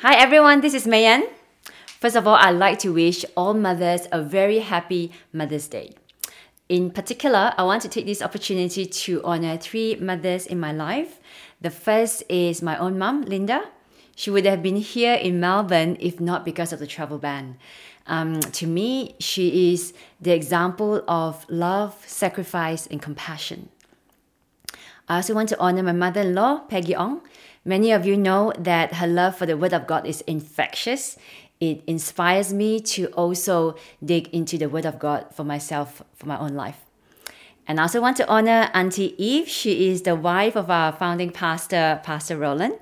Hi everyone, this is Mayan. First of all, I'd like to wish all mothers a very happy Mother's Day. In particular, I want to take this opportunity to honor three mothers in my life. The first is my own mom, Linda. She would have been here in Melbourne if not because of the travel ban. Um, to me, she is the example of love, sacrifice, and compassion. I also want to honor my mother in law, Peggy Ong. Many of you know that her love for the Word of God is infectious. It inspires me to also dig into the Word of God for myself, for my own life. And I also want to honor Auntie Eve. She is the wife of our founding pastor, Pastor Roland.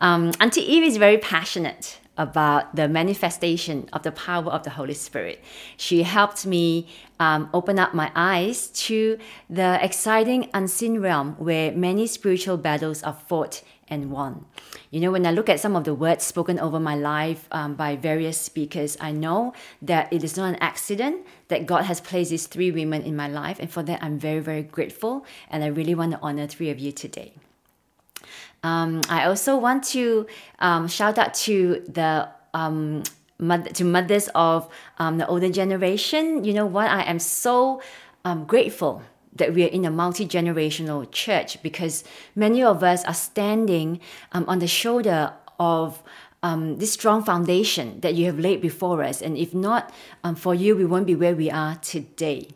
Um, Auntie Eve is very passionate about the manifestation of the power of the Holy Spirit. She helped me um, open up my eyes to the exciting unseen realm where many spiritual battles are fought and won. You know, when I look at some of the words spoken over my life um, by various speakers, I know that it is not an accident that God has placed these three women in my life. And for that, I'm very, very grateful. And I really want to honor three of you today. Um, I also want to um, shout out to the um, mother, to mothers of um, the older generation. You know what? I am so um, grateful that we are in a multi generational church because many of us are standing um, on the shoulder of um, this strong foundation that you have laid before us. And if not um, for you, we won't be where we are today.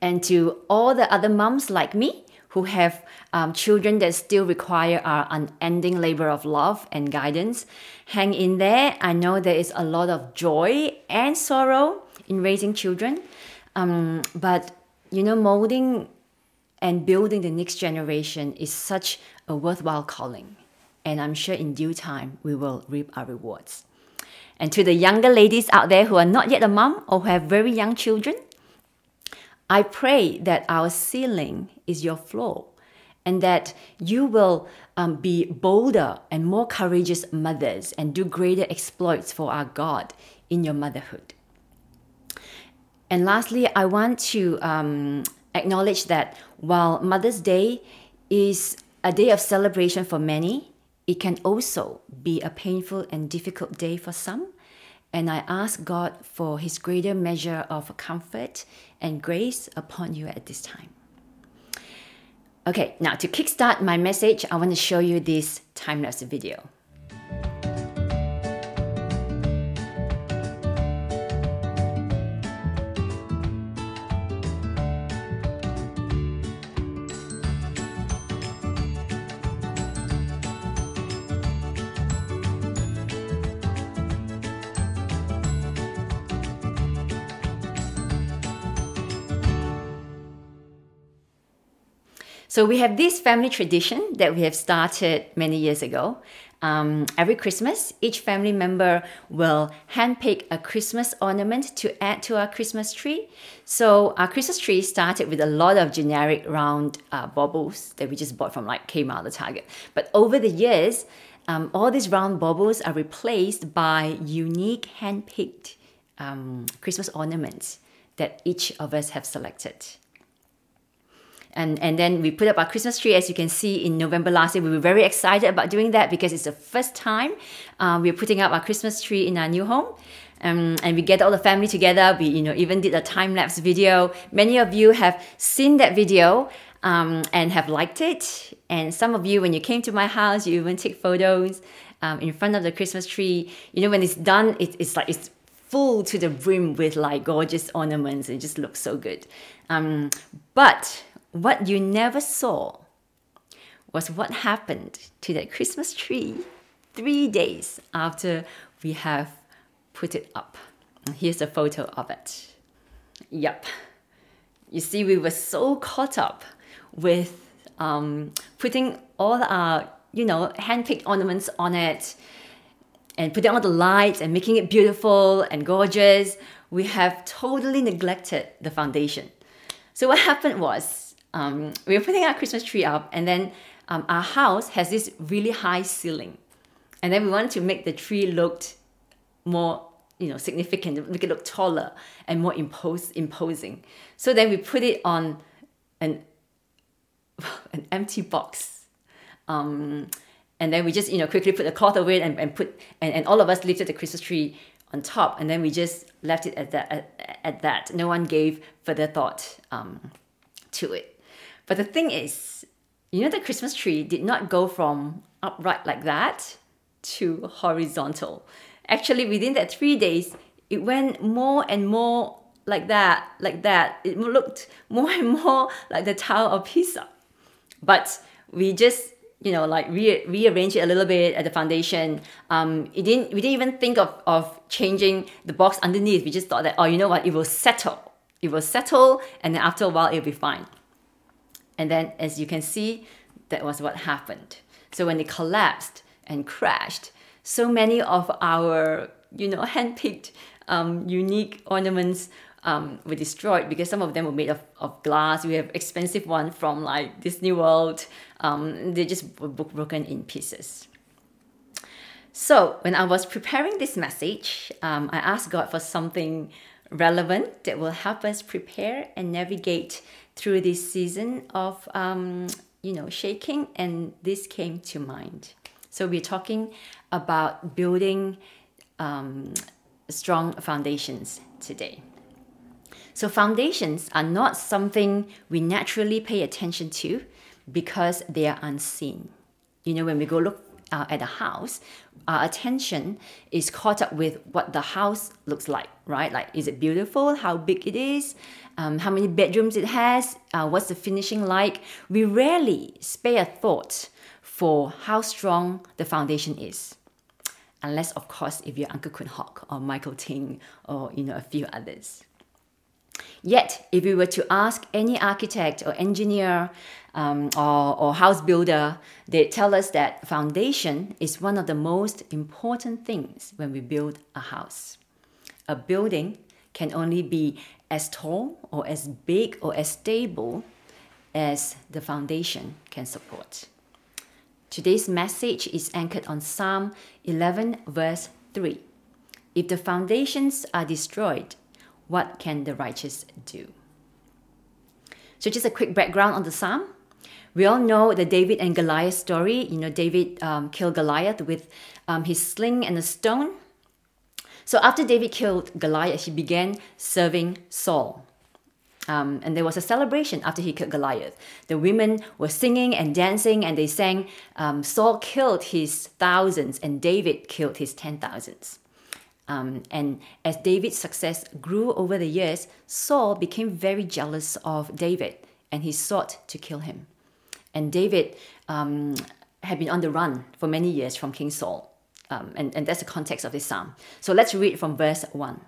And to all the other moms like me who have um, children that still require our unending labor of love and guidance, hang in there. I know there is a lot of joy and sorrow in raising children. Um, but you know, molding and building the next generation is such a worthwhile calling. And I'm sure in due time we will reap our rewards. And to the younger ladies out there who are not yet a mom or who have very young children, I pray that our ceiling is your floor and that you will um, be bolder and more courageous mothers and do greater exploits for our God in your motherhood. And lastly, I want to um, acknowledge that while Mother's Day is a day of celebration for many, it can also be a painful and difficult day for some. And I ask God for His greater measure of comfort and grace upon you at this time. Okay, now to kickstart my message, I want to show you this time lapse video. So we have this family tradition that we have started many years ago. Um, every Christmas, each family member will handpick a Christmas ornament to add to our Christmas tree. So our Christmas tree started with a lot of generic round uh, baubles that we just bought from like Kmart or Target. But over the years, um, all these round baubles are replaced by unique handpicked um, Christmas ornaments that each of us have selected. And, and then we put up our Christmas tree, as you can see in November last year. We were very excited about doing that because it's the first time uh, we're putting up our Christmas tree in our new home. Um, and we get all the family together. We, you know, even did a time lapse video. Many of you have seen that video um, and have liked it. And some of you, when you came to my house, you even take photos um, in front of the Christmas tree. You know, when it's done, it, it's like it's full to the brim with like gorgeous ornaments. It just looks so good. Um, but what you never saw was what happened to that Christmas tree three days after we have put it up. Here's a photo of it. Yep. You see, we were so caught up with um, putting all our, you know, hand-picked ornaments on it and putting all the lights and making it beautiful and gorgeous. We have totally neglected the foundation. So what happened was um, we were putting our Christmas tree up, and then um, our house has this really high ceiling, and then we wanted to make the tree look more, you know, significant, make it look taller and more impose, imposing. So then we put it on an an empty box, um, and then we just you know quickly put the cloth over it and, and put and, and all of us lifted the Christmas tree on top, and then we just left it at that at, at that. No one gave further thought um, to it. But the thing is, you know, the Christmas tree did not go from upright like that to horizontal. Actually, within that three days, it went more and more like that, like that. It looked more and more like the Tower of Pisa. But we just, you know, like re- rearrange it a little bit at the foundation. Um, it didn't, we didn't even think of, of changing the box underneath. We just thought that, oh, you know what, it will settle. It will settle, and then after a while, it'll be fine. And then, as you can see, that was what happened. So when it collapsed and crashed, so many of our, you know, handpicked um, unique ornaments um, were destroyed because some of them were made of, of glass. We have expensive one from like Disney World. Um, they just were broken in pieces. So when I was preparing this message, um, I asked God for something relevant that will help us prepare and navigate through this season of um, you know shaking, and this came to mind. So we're talking about building um, strong foundations today. So, foundations are not something we naturally pay attention to because they are unseen. You know, when we go look uh, at a house, our attention is caught up with what the house looks like, right? Like, is it beautiful? How big it is? Um, how many bedrooms it has? Uh, what's the finishing like? We rarely spare a thought for how strong the foundation is unless of course if you're Uncle Kun Hock or Michael Ting or you know a few others. Yet, if we were to ask any architect or engineer um, or, or house builder, they'd tell us that foundation is one of the most important things when we build a house. A building can only be as tall or as big or as stable as the foundation can support. Today's message is anchored on Psalm 11, verse 3. If the foundations are destroyed, what can the righteous do? So, just a quick background on the psalm. We all know the David and Goliath story. You know, David um, killed Goliath with um, his sling and a stone. So, after David killed Goliath, he began serving Saul. Um, and there was a celebration after he killed Goliath. The women were singing and dancing, and they sang, um, Saul killed his thousands, and David killed his ten thousands. Um, and as David's success grew over the years, Saul became very jealous of David, and he sought to kill him. And David um, had been on the run for many years from King Saul. Um, and, and that's the context of this psalm. So let's read from verse 1.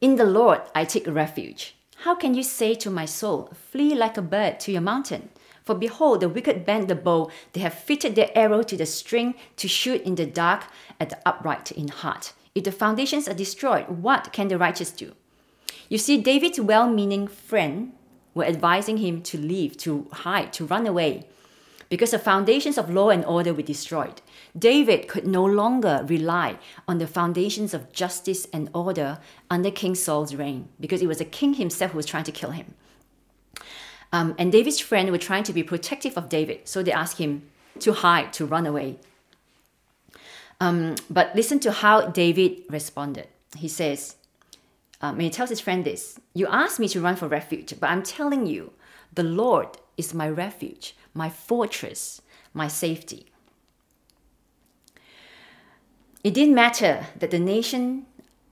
In the Lord I take refuge. How can you say to my soul, Flee like a bird to your mountain? For behold, the wicked bend the bow, they have fitted their arrow to the string to shoot in the dark at the upright in heart. If the foundations are destroyed, what can the righteous do? You see, David's well meaning friend were advising him to leave, to hide, to run away because the foundations of law and order were destroyed. David could no longer rely on the foundations of justice and order under King Saul's reign because it was the king himself who was trying to kill him. Um, and David's friends were trying to be protective of David, so they asked him to hide, to run away. Um, but listen to how David responded. He says, um, and he tells his friend this You asked me to run for refuge, but I'm telling you, the Lord is my refuge my fortress, my safety. It didn't matter that the nation,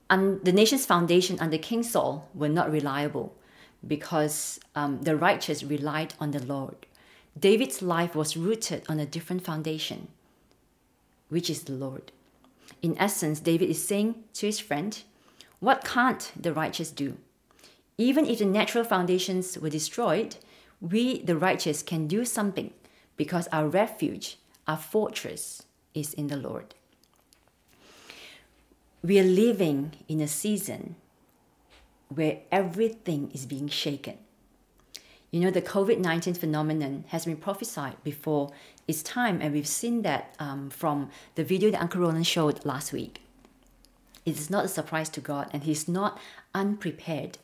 um, the nation's foundation under King Saul were not reliable, because um, the righteous relied on the Lord. David's life was rooted on a different foundation, which is the Lord. In essence, David is saying to his friend, What can't the righteous do? Even if the natural foundations were destroyed, we, the righteous, can do something because our refuge, our fortress, is in the Lord. We are living in a season where everything is being shaken. You know, the COVID 19 phenomenon has been prophesied before its time, and we've seen that um, from the video that Uncle Roland showed last week. It is not a surprise to God, and He's not unprepared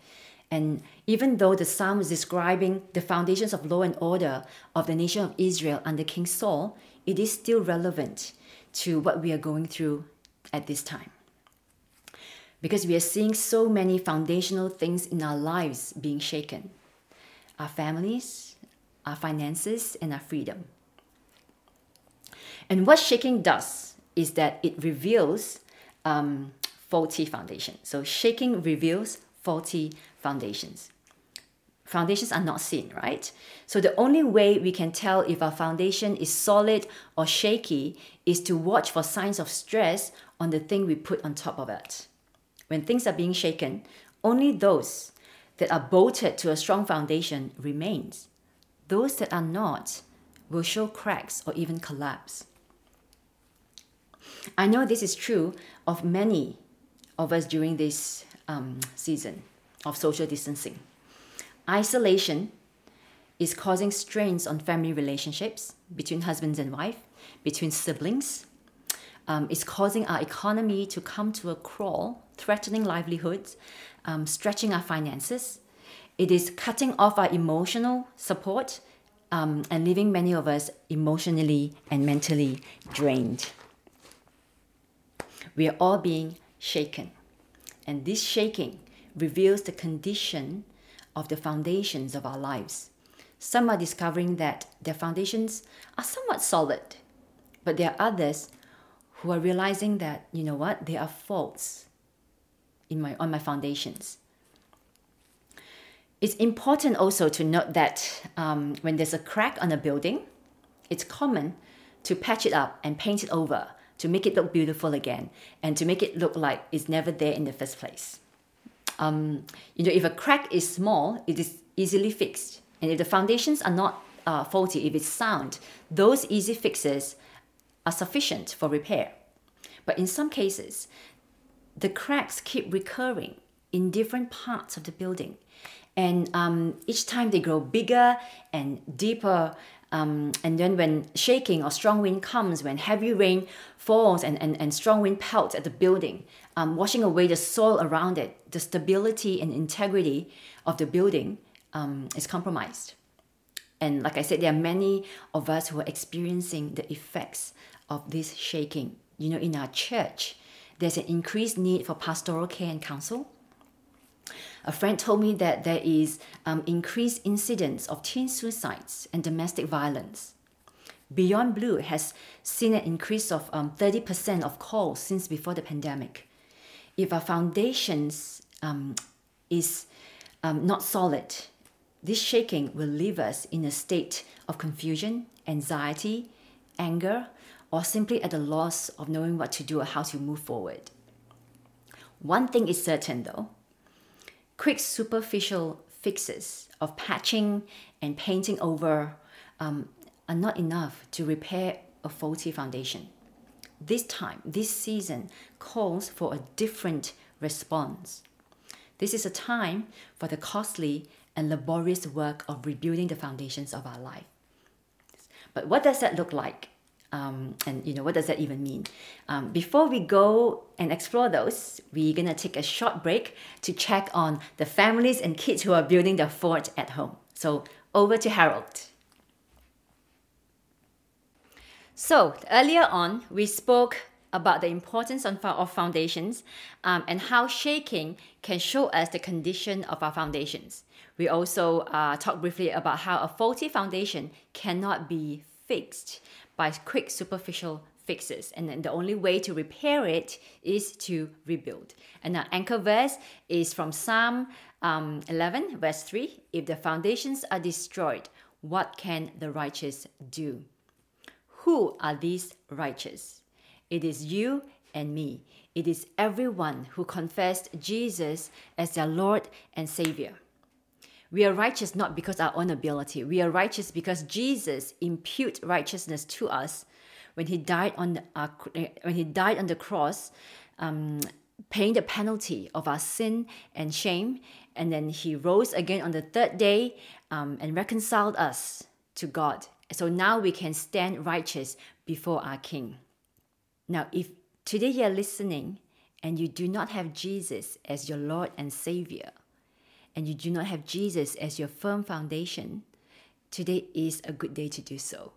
and even though the psalm is describing the foundations of law and order of the nation of Israel under King Saul, it is still relevant to what we are going through at this time. Because we are seeing so many foundational things in our lives being shaken our families, our finances, and our freedom. And what shaking does is that it reveals um, faulty foundation. So shaking reveals faulty foundations. Foundations are not seen, right? So the only way we can tell if our foundation is solid or shaky is to watch for signs of stress on the thing we put on top of it. When things are being shaken, only those that are bolted to a strong foundation remains. Those that are not will show cracks or even collapse. I know this is true of many of us during this um, season of social distancing. Isolation is causing strains on family relationships between husbands and wife, between siblings. Um, it's causing our economy to come to a crawl, threatening livelihoods, um, stretching our finances. It is cutting off our emotional support um, and leaving many of us emotionally and mentally drained. We are all being shaken. And this shaking reveals the condition of the foundations of our lives. Some are discovering that their foundations are somewhat solid, but there are others who are realizing that, you know what, there are faults in my, on my foundations. It's important also to note that um, when there's a crack on a building, it's common to patch it up and paint it over to make it look beautiful again and to make it look like it's never there in the first place. Um, you know, if a crack is small, it is easily fixed. And if the foundations are not uh, faulty, if it's sound, those easy fixes are sufficient for repair. But in some cases, the cracks keep recurring in different parts of the building. And um, each time they grow bigger and deeper um, and then when shaking or strong wind comes, when heavy rain falls and, and, and strong wind pelts at the building, um, washing away the soil around it, the stability and integrity of the building um, is compromised. And like I said, there are many of us who are experiencing the effects of this shaking. You know, in our church, there's an increased need for pastoral care and counsel a friend told me that there is um, increased incidence of teen suicides and domestic violence. Beyond Blue has seen an increase of um, 30% of calls since before the pandemic. If our foundations um, is um, not solid, this shaking will leave us in a state of confusion, anxiety, anger, or simply at a loss of knowing what to do or how to move forward. One thing is certain though quick superficial fixes of patching and painting over um, are not enough to repair a faulty foundation. This time, this season calls for a different response. This is a time for the costly and laborious work of rebuilding the foundations of our life. But what does that look like? Um, and you know what does that even mean? Um, before we go and explore those we're to take a short break to check on the families and kids who are building the fort at home. So over to harold. So earlier on we spoke about the importance of foundations um, and how shaking can show us the condition of our foundations. We also uh, talked briefly about how a faulty foundation cannot be fixed by quick superficial fixes. And then the only way to repair it is to rebuild. And our anchor verse is from Psalm um, 11, verse 3. If the foundations are destroyed, what can the righteous do? Who are these righteous? It is you and me. It is everyone who confessed Jesus as their Lord and Savior. We are righteous not because our own ability. We are righteous because Jesus impute righteousness to us when he died on the, uh, when he died on the cross, um, paying the penalty of our sin and shame, and then he rose again on the third day um, and reconciled us to God. So now we can stand righteous before our King. Now, if today you're listening and you do not have Jesus as your Lord and Savior, and you do not have Jesus as your firm foundation, today is a good day to do so.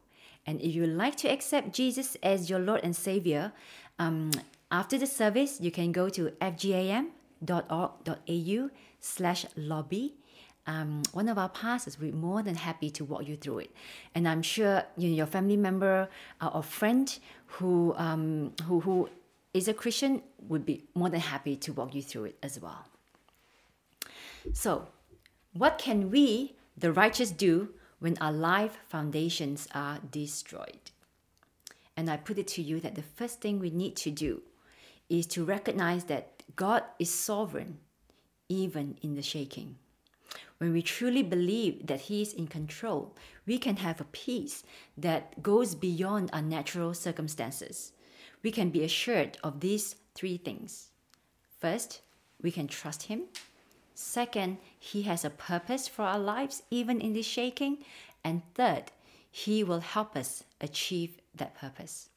And if you like to accept Jesus as your Lord and Savior, um, after the service, you can go to fgam.org.au slash lobby. Um, one of our pastors will be more than happy to walk you through it. And I'm sure you know, your family member uh, or friend who, um, who, who is a Christian would be more than happy to walk you through it as well. So, what can we, the righteous, do when our life foundations are destroyed? And I put it to you that the first thing we need to do is to recognize that God is sovereign even in the shaking. When we truly believe that He is in control, we can have a peace that goes beyond our natural circumstances. We can be assured of these three things. First, we can trust Him. Second, He has a purpose for our lives, even in this shaking. And third, He will help us achieve that purpose.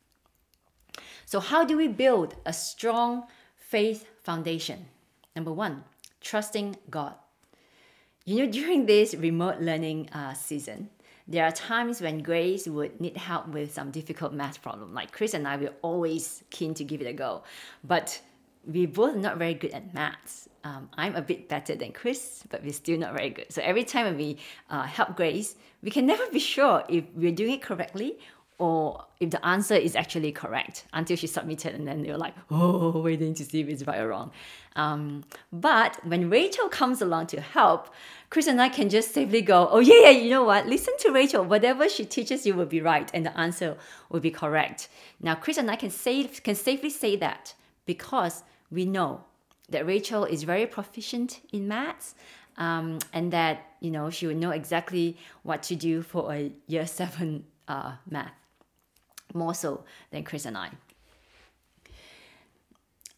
So, how do we build a strong faith foundation? Number one, trusting God. You know, during this remote learning uh, season, there are times when Grace would need help with some difficult math problem. Like Chris and I were always keen to give it a go, but we both not very good at maths. Um, I'm a bit better than Chris, but we're still not very good. So every time we uh, help Grace, we can never be sure if we're doing it correctly or if the answer is actually correct until she submitted and then they're like oh waiting to see if it's right or wrong um, but when rachel comes along to help chris and i can just safely go oh yeah yeah you know what listen to rachel whatever she teaches you will be right and the answer will be correct now chris and i can say can safely say that because we know that rachel is very proficient in maths um, and that you know she would know exactly what to do for a year seven uh, math more so than Chris and I.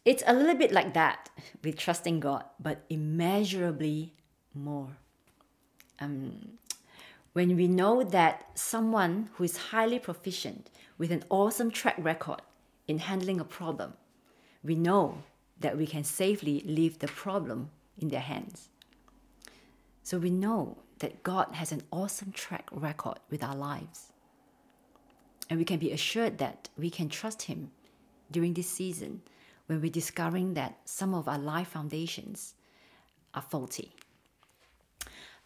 It's a little bit like that with trusting God, but immeasurably more. Um, when we know that someone who is highly proficient with an awesome track record in handling a problem, we know that we can safely leave the problem in their hands. So we know that God has an awesome track record with our lives. And we can be assured that we can trust Him during this season when we're discovering that some of our life foundations are faulty.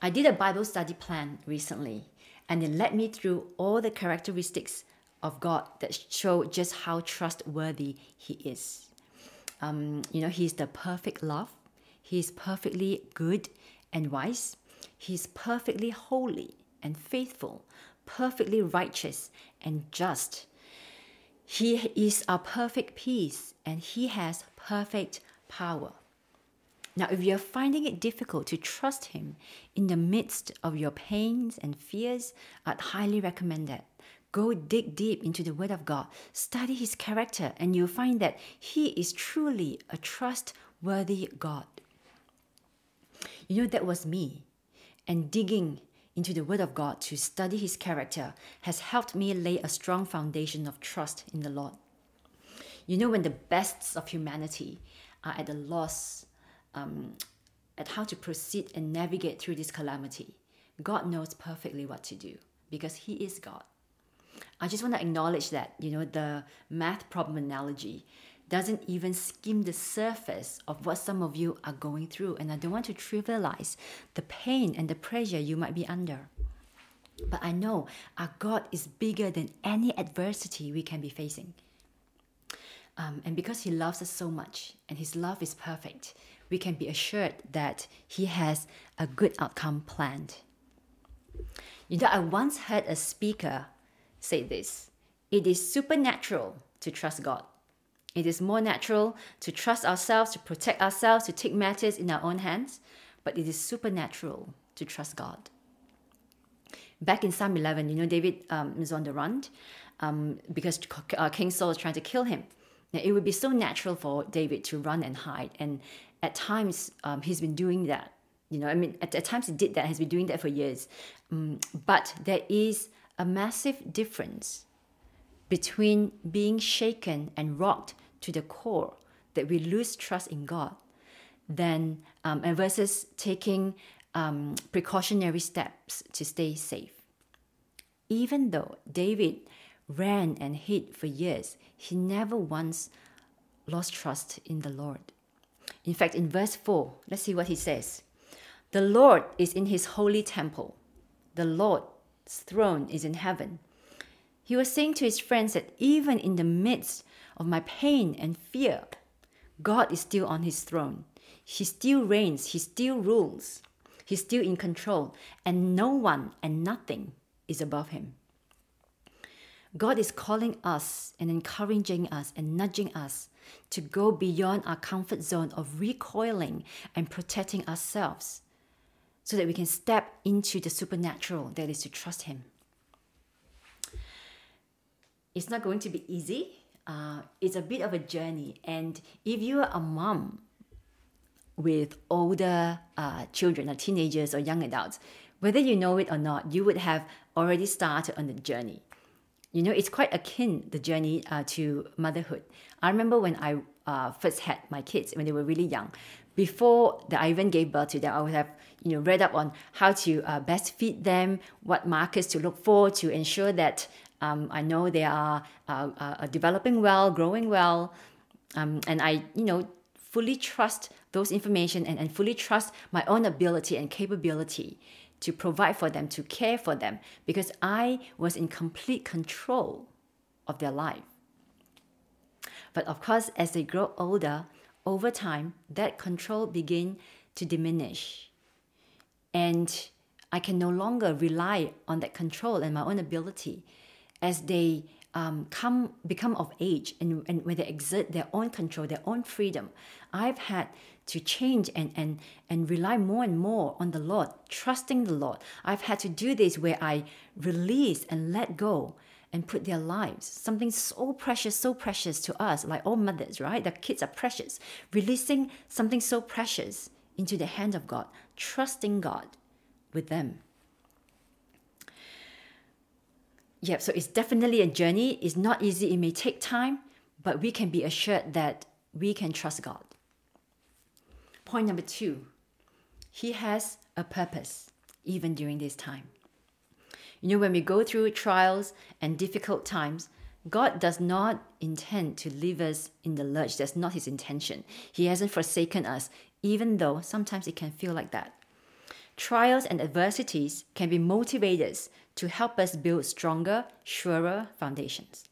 I did a Bible study plan recently, and it led me through all the characteristics of God that show just how trustworthy He is. Um, you know, He's the perfect love, He's perfectly good and wise, He's perfectly holy and faithful, perfectly righteous and just. He is our perfect peace and He has perfect power. Now, if you're finding it difficult to trust Him in the midst of your pains and fears, I'd highly recommend that. Go dig deep into the Word of God, study His character, and you'll find that He is truly a trustworthy God. You know, that was me. And digging into the Word of God to study His character has helped me lay a strong foundation of trust in the Lord. You know, when the bests of humanity are at a loss um, at how to proceed and navigate through this calamity, God knows perfectly what to do because He is God. I just want to acknowledge that, you know, the math problem analogy doesn't even skim the surface of what some of you are going through. And I don't want to trivialize the pain and the pressure you might be under. But I know our God is bigger than any adversity we can be facing. Um, and because He loves us so much and His love is perfect, we can be assured that He has a good outcome planned. You know, I once heard a speaker say this it is supernatural to trust God. It is more natural to trust ourselves, to protect ourselves, to take matters in our own hands, but it is supernatural to trust God. Back in Psalm 11, you know, David um, is on the run um, because uh, King Saul is trying to kill him. Now, it would be so natural for David to run and hide. And at times, um, he's been doing that. You know, I mean, at, at times he did that, he's been doing that for years. Um, but there is a massive difference between being shaken and rocked to the core that we lose trust in God, then um, and versus taking um, precautionary steps to stay safe. even though David ran and hid for years, he never once lost trust in the Lord. In fact, in verse 4, let's see what he says The Lord is in his holy temple, the Lord's throne is in heaven. He was saying to his friends that even in the midst of my pain and fear, God is still on his throne. He still reigns, he still rules, he's still in control, and no one and nothing is above him. God is calling us and encouraging us and nudging us to go beyond our comfort zone of recoiling and protecting ourselves so that we can step into the supernatural that is to trust Him. It's not going to be easy. Uh, it's a bit of a journey. And if you are a mom with older uh, children, or teenagers, or young adults, whether you know it or not, you would have already started on the journey. You know, it's quite akin the journey uh, to motherhood. I remember when I uh, first had my kids when they were really young. Before that, I even gave birth to them, I would have you know read up on how to uh, best feed them, what markers to look for to ensure that um, I know they are uh, uh, developing well, growing well, um, and I you know fully trust those information and, and fully trust my own ability and capability to provide for them, to care for them, because I was in complete control of their life. But of course, as they grow older, over time, that control begin to diminish. And I can no longer rely on that control and my own ability as they um, come become of age and, and when they exert their own control, their own freedom. I've had to change and, and, and rely more and more on the Lord, trusting the Lord. I've had to do this where I release and let go and put their lives, something so precious, so precious to us, like all mothers, right? The kids are precious. Releasing something so precious into the hand of God, trusting God with them. Yep, so it's definitely a journey. It's not easy, it may take time, but we can be assured that we can trust God. Point number two, He has a purpose even during this time. You know, when we go through trials and difficult times, God does not intend to leave us in the lurch. That's not His intention. He hasn't forsaken us, even though sometimes it can feel like that. Trials and adversities can be motivators to help us build stronger, surer foundations.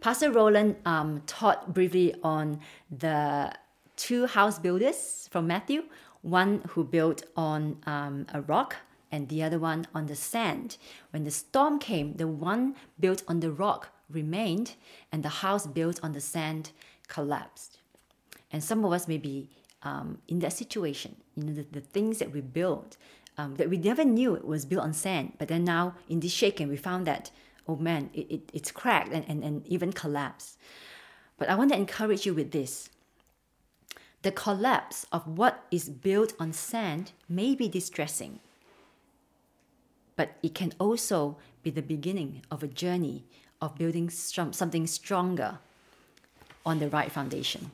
Pastor Roland um, taught briefly on the two house builders from Matthew, one who built on um, a rock and the other one on the sand. When the storm came, the one built on the rock remained, and the house built on the sand collapsed. And some of us may be um, in that situation. You know, the, the things that we built um, that we never knew it was built on sand, but then now in this shaking, we found that, oh man, it, it, it's cracked and, and, and even collapsed. But I want to encourage you with this. The collapse of what is built on sand may be distressing, but it can also be the beginning of a journey of building something stronger on the right foundation.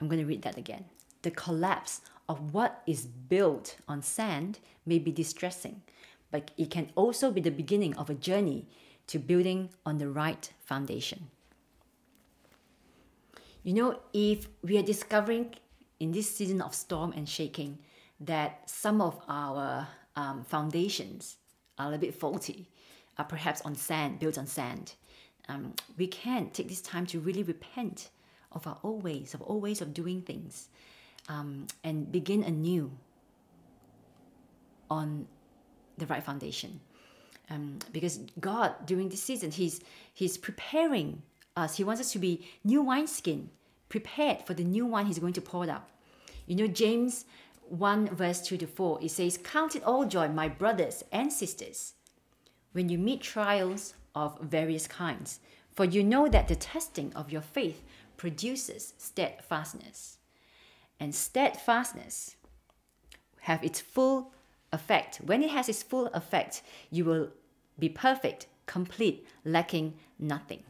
I'm going to read that again the collapse of what is built on sand may be distressing, but it can also be the beginning of a journey to building on the right foundation. You know, if we are discovering in this season of storm and shaking that some of our um, foundations a little bit faulty, are perhaps on sand, built on sand, um, we can take this time to really repent of our old ways, of old ways of doing things, um, and begin anew on the right foundation. Um, because God, during this season, He's He's preparing us. He wants us to be new wineskin, prepared for the new wine He's going to pour out. You know, James 1 verse 2 to 4, it says, Count it all joy, my brothers and sisters, when you meet trials of various kinds, for you know that the testing of your faith produces steadfastness and steadfastness have its full effect. When it has its full effect, you will be perfect, complete, lacking nothing.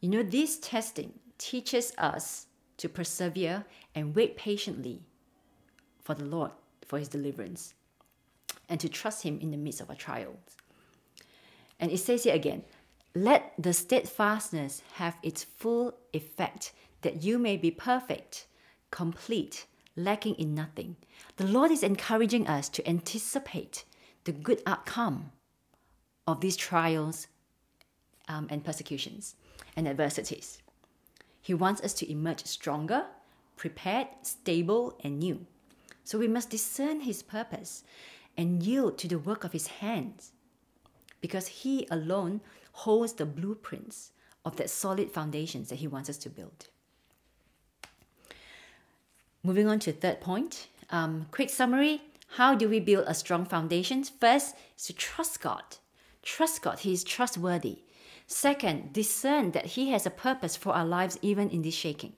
You know, this testing teaches us to persevere and wait patiently for the Lord for his deliverance and to trust him in the midst of our trials. And it says here again, let the steadfastness have its full effect, that you may be perfect, complete, lacking in nothing. The Lord is encouraging us to anticipate the good outcome of these trials um, and persecutions and adversities. He wants us to emerge stronger, prepared, stable, and new. So we must discern His purpose and yield to the work of His hands because He alone holds the blueprints of that solid foundations that He wants us to build. Moving on to third point, um, quick summary. How do we build a strong foundation? First, is to trust God. Trust God. He is trustworthy. Second, discern that He has a purpose for our lives even in this shaking.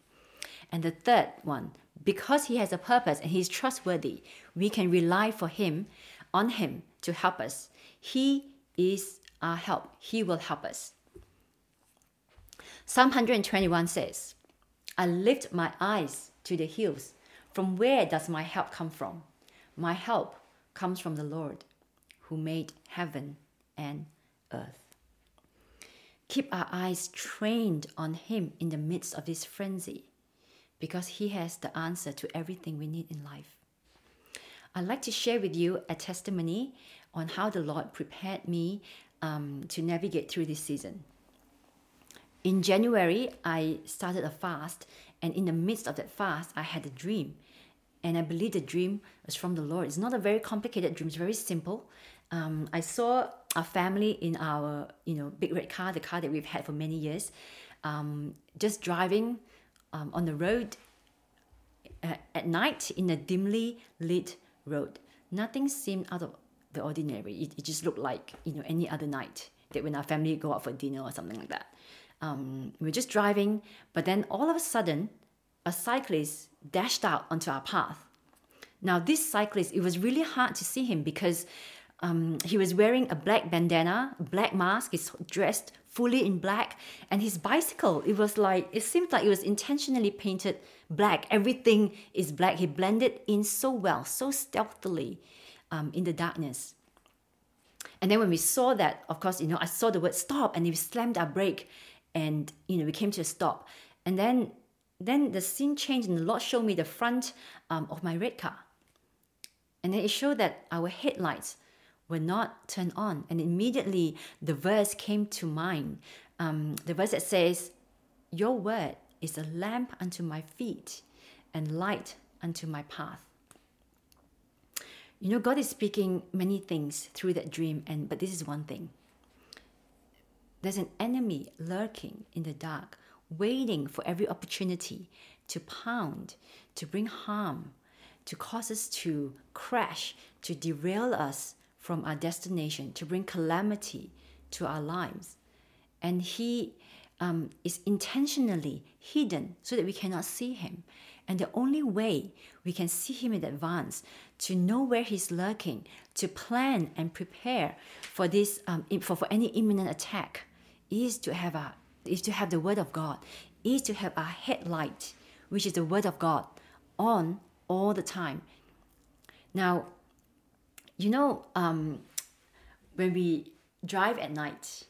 And the third one, because He has a purpose and He is trustworthy, we can rely for Him, on Him to help us. He is our help. He will help us. Psalm 121 says, I lift my eyes to the hills. From where does my help come from? My help comes from the Lord who made heaven and earth. Keep our eyes trained on Him in the midst of this frenzy because He has the answer to everything we need in life. I'd like to share with you a testimony on how the Lord prepared me um, to navigate through this season. In January, I started a fast, and in the midst of that fast, I had a dream. And I believe the dream was from the Lord. It's not a very complicated dream, it's very simple. Um, I saw a family in our, you know, big red car, the car that we've had for many years, um, just driving um, on the road at, at night in a dimly lit road. Nothing seemed out of the ordinary. It, it just looked like, you know, any other night that when our family go out for dinner or something like that. Um, we were just driving, but then all of a sudden, a cyclist dashed out onto our path. Now, this cyclist, it was really hard to see him because um, he was wearing a black bandana, black mask, he's dressed fully in black, and his bicycle, it was like, it seemed like it was intentionally painted black. Everything is black. He blended in so well, so stealthily um, in the darkness. And then when we saw that, of course, you know, I saw the word stop and we slammed our brake and, you know, we came to a stop. And then then the scene changed and the Lord showed me the front um, of my red car. And then it showed that our headlights were not turned on. And immediately the verse came to mind. Um, the verse that says, Your word is a lamp unto my feet and light unto my path. You know, God is speaking many things through that dream, and but this is one thing. There's an enemy lurking in the dark waiting for every opportunity to pound, to bring harm, to cause us to crash, to derail us from our destination, to bring calamity to our lives. And He um, is intentionally hidden so that we cannot see Him. And the only way we can see Him in advance, to know where He's lurking, to plan and prepare for this, um, for, for any imminent attack, is to have a is to have the Word of God, is to have a headlight, which is the Word of God, on all the time. Now, you know, um, when we drive at night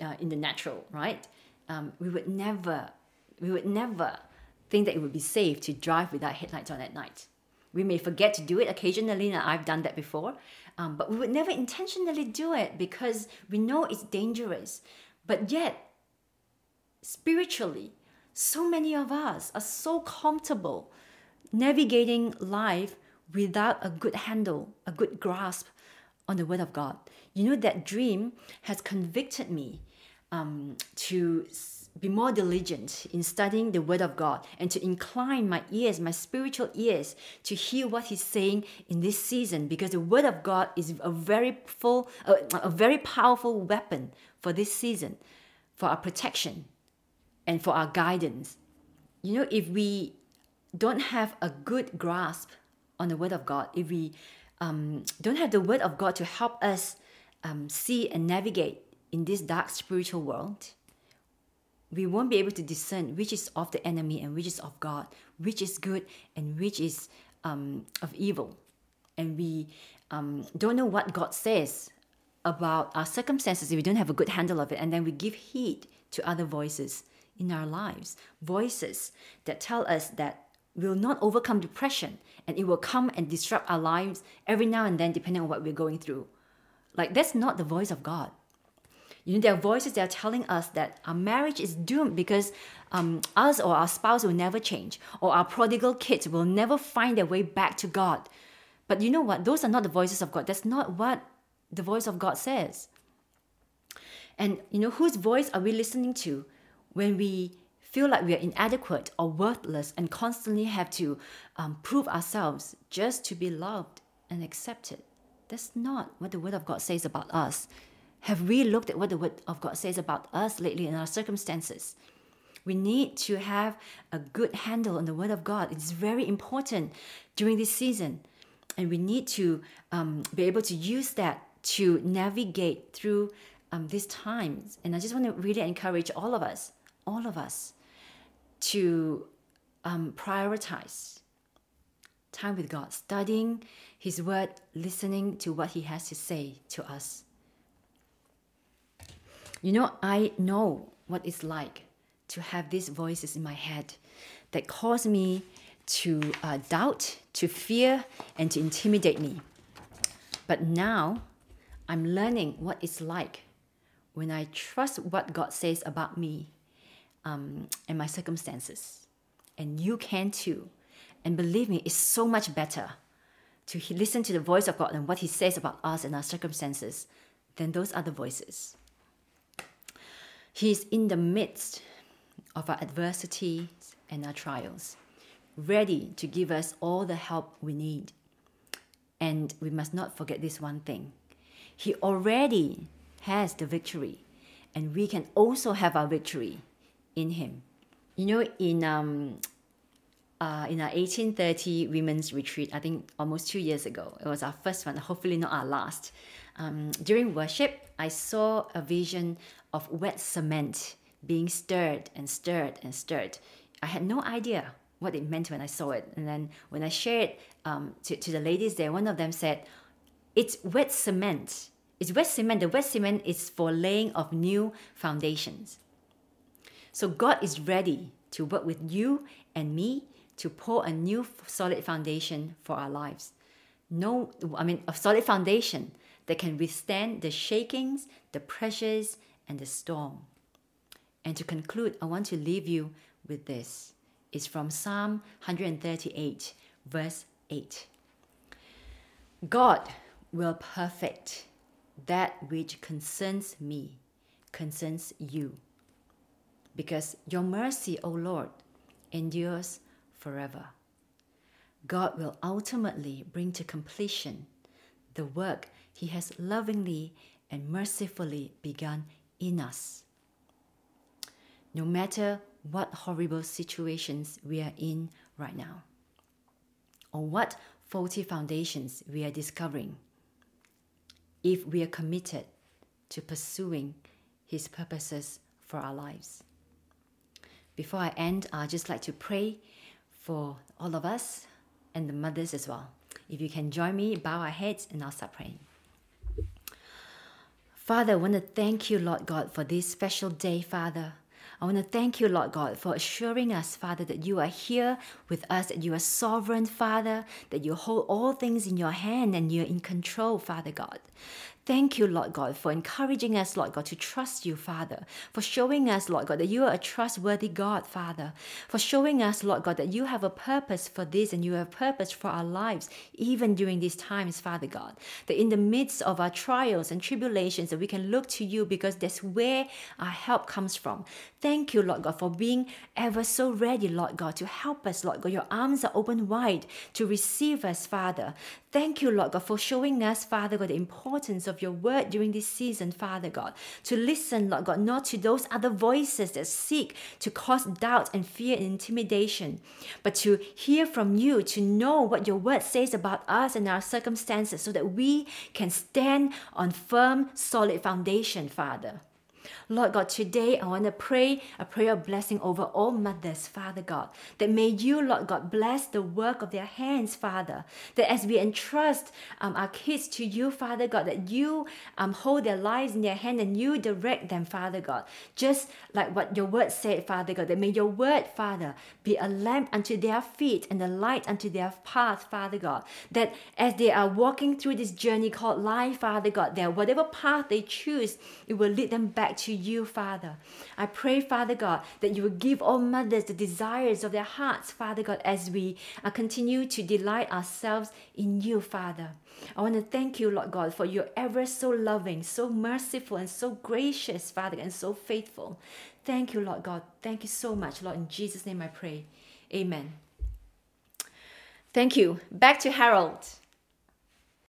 uh, in the natural, right? Um, we would never, we would never think that it would be safe to drive without headlights on at night. We may forget to do it occasionally, and I've done that before, um, but we would never intentionally do it because we know it's dangerous. But yet, spiritually, so many of us are so comfortable navigating life without a good handle, a good grasp on the Word of God. You know, that dream has convicted me um, to be more diligent in studying the Word of God and to incline my ears, my spiritual ears, to hear what He's saying in this season because the Word of God is a very full, a, a very powerful weapon for this season, for our protection and for our guidance. You know, if we don't have a good grasp on the Word of God, if we um, don't have the Word of God to help us um, see and navigate in this dark spiritual world, we won't be able to discern which is of the enemy and which is of God, which is good and which is um, of evil. And we um, don't know what God says about our circumstances if we don't have a good handle of it, and then we give heed to other voices in our lives, voices that tell us that we'll not overcome depression and it will come and disrupt our lives every now and then, depending on what we're going through. Like, that's not the voice of God. You know, there are voices that are telling us that our marriage is doomed because um, us or our spouse will never change, or our prodigal kids will never find their way back to God. But you know what? Those are not the voices of God. That's not what the voice of God says. And you know, whose voice are we listening to when we feel like we are inadequate or worthless and constantly have to um, prove ourselves just to be loved and accepted? That's not what the Word of God says about us. Have we looked at what the Word of God says about us lately in our circumstances? We need to have a good handle on the Word of God. It's very important during this season. And we need to um, be able to use that to navigate through um, these times. And I just want to really encourage all of us, all of us, to um, prioritize time with God, studying His Word, listening to what He has to say to us. You know, I know what it's like to have these voices in my head that cause me to uh, doubt, to fear, and to intimidate me. But now I'm learning what it's like when I trust what God says about me um, and my circumstances. And you can too. And believe me, it's so much better to listen to the voice of God and what He says about us and our circumstances than those other voices. He is in the midst of our adversities and our trials, ready to give us all the help we need. And we must not forget this one thing He already has the victory, and we can also have our victory in Him. You know, in um, uh, in our 1830 women's retreat, I think almost two years ago, it was our first one, hopefully not our last. Um, during worship, I saw a vision of wet cement being stirred and stirred and stirred. I had no idea what it meant when I saw it. And then when I shared um, to, to the ladies there, one of them said, It's wet cement. It's wet cement. The wet cement is for laying of new foundations. So God is ready to work with you and me to pour a new solid foundation for our lives. No, I mean, a solid foundation that can withstand the shakings, the pressures, and the storm. And to conclude, I want to leave you with this. It's from Psalm 138, verse 8. God will perfect that which concerns me, concerns you. Because your mercy, O Lord, endures forever. God will ultimately bring to completion the work He has lovingly and mercifully begun in us. No matter what horrible situations we are in right now, or what faulty foundations we are discovering, if we are committed to pursuing His purposes for our lives. Before I end, I'd just like to pray for all of us and the mothers as well. If you can join me, bow our heads and I'll start praying. Father, I want to thank you, Lord God, for this special day, Father. I want to thank you, Lord God, for assuring us, Father, that you are here with us, that you are sovereign, Father, that you hold all things in your hand and you're in control, Father God. Thank you, Lord God, for encouraging us, Lord God, to trust you, Father. For showing us, Lord God, that you are a trustworthy God, Father. For showing us, Lord God, that you have a purpose for this and you have a purpose for our lives, even during these times, Father God. That in the midst of our trials and tribulations, that we can look to you because that's where our help comes from. Thank you, Lord God, for being ever so ready, Lord God, to help us, Lord God. Your arms are open wide to receive us, Father. Thank you, Lord God, for showing us, Father God, the importance of your word during this season, Father God. To listen, Lord God, not to those other voices that seek to cause doubt and fear and intimidation, but to hear from you, to know what your word says about us and our circumstances so that we can stand on firm, solid foundation, Father. Lord God, today I want to pray a prayer of blessing over all mothers, Father God, that may you, Lord God, bless the work of their hands, Father, that as we entrust um, our kids to you, Father God, that you um, hold their lives in their hand and you direct them, Father God, just like what your word said, Father God, that may your word, Father, be a lamp unto their feet and a light unto their path, Father God, that as they are walking through this journey called life, Father God, that whatever path they choose, it will lead them back to you, Father. I pray, Father God, that you will give all mothers the desires of their hearts, Father God, as we uh, continue to delight ourselves in you, Father. I want to thank you, Lord God, for you're ever so loving, so merciful, and so gracious, Father, and so faithful. Thank you, Lord God. Thank you so much, Lord. In Jesus' name I pray. Amen. Thank you. Back to Harold.